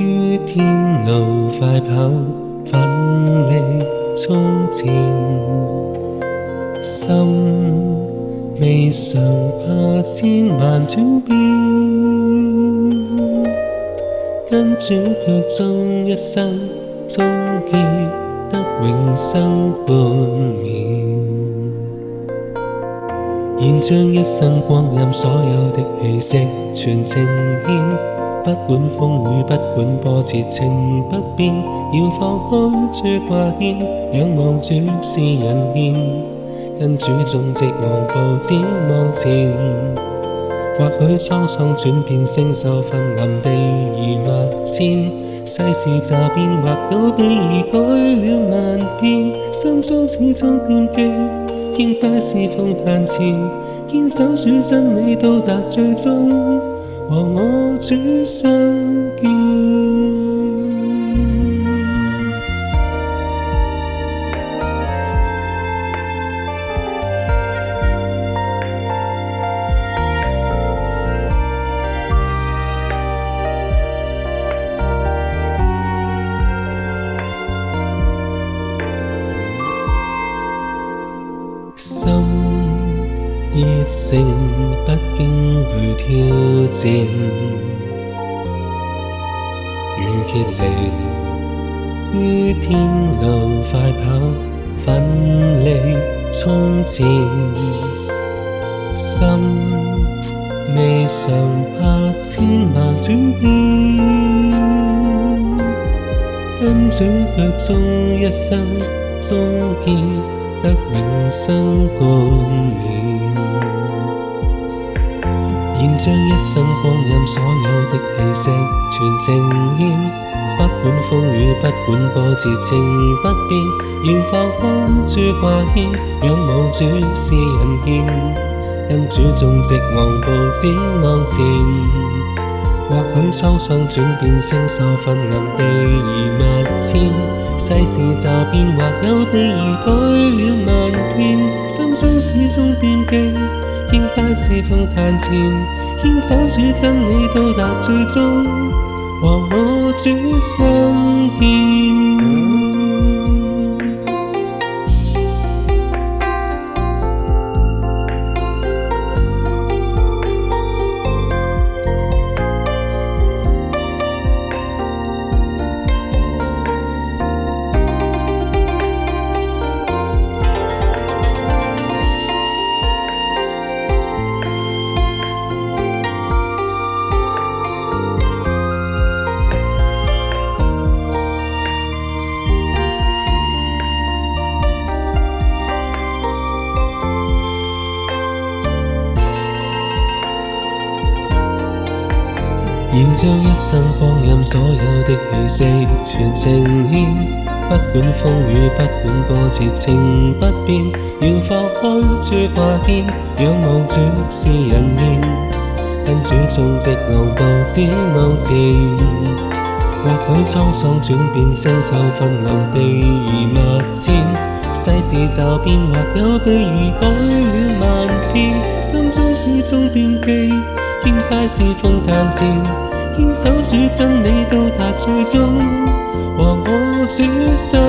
于天路快跑，奋力冲前，心未尝怕千万转变，跟主脚终一生终结得永生半秒。愿将一生光阴所有的气息全呈现。不管风雨，不管波折，情不变。要放开诸挂牵，仰望主是人天。跟主纵直昂步，只望前。或许沧桑转变，星宿昏暗地而万千。世事骤变，或都而改了万变，心中始终惦记，偏不是风叹词。坚守主真理，到达最终。和我转身见。必勝，不經懼挑戰，願竭力於天路快跑，奮力衝前，心未嘗怕千萬轉變，跟主腳蹤一生終結得永生冠冕。然将一生光阴，所有的气息全静献，不管风雨，不管波折，情不变。要奉君主挂牵，仰望主是人天。因主忠直昂步，只昂前。或许沧桑转变，星宿分暗，地移万千，世事骤变，或有地怨，改了万变，心中始终惦记。应该是奉弹前牵手，主真理到达最终和我主相见。然将一生光阴，所有的气息全静牵，不管风雨，不管波折，情不变。愿放开舒挂牵，仰望处是人面，跟主颂，直流步，只望前。或许沧桑转变，双手分量地人万千，世事骤变，或有地与改了万变，心中始终惦记，愿不是风淡剑。堅守住真理到達最終，和我主相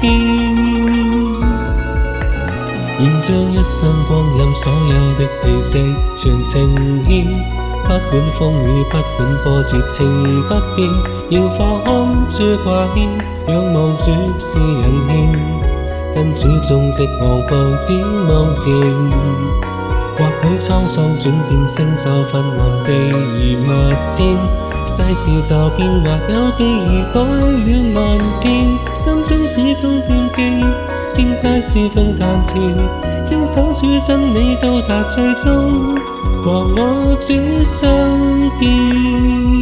見。現將一生光陰所有的氣息全呈現，不管風雨，不管波折，情不變，要放空諸掛牽，仰望主是人獻，跟主種植昂步，展望前。或許滄桑轉變星宿紛忙地而物戰，世事驟變或有備而改了萬變，心中始終惦記，應該是份閒事，應守住真理到達最終，和我主相見。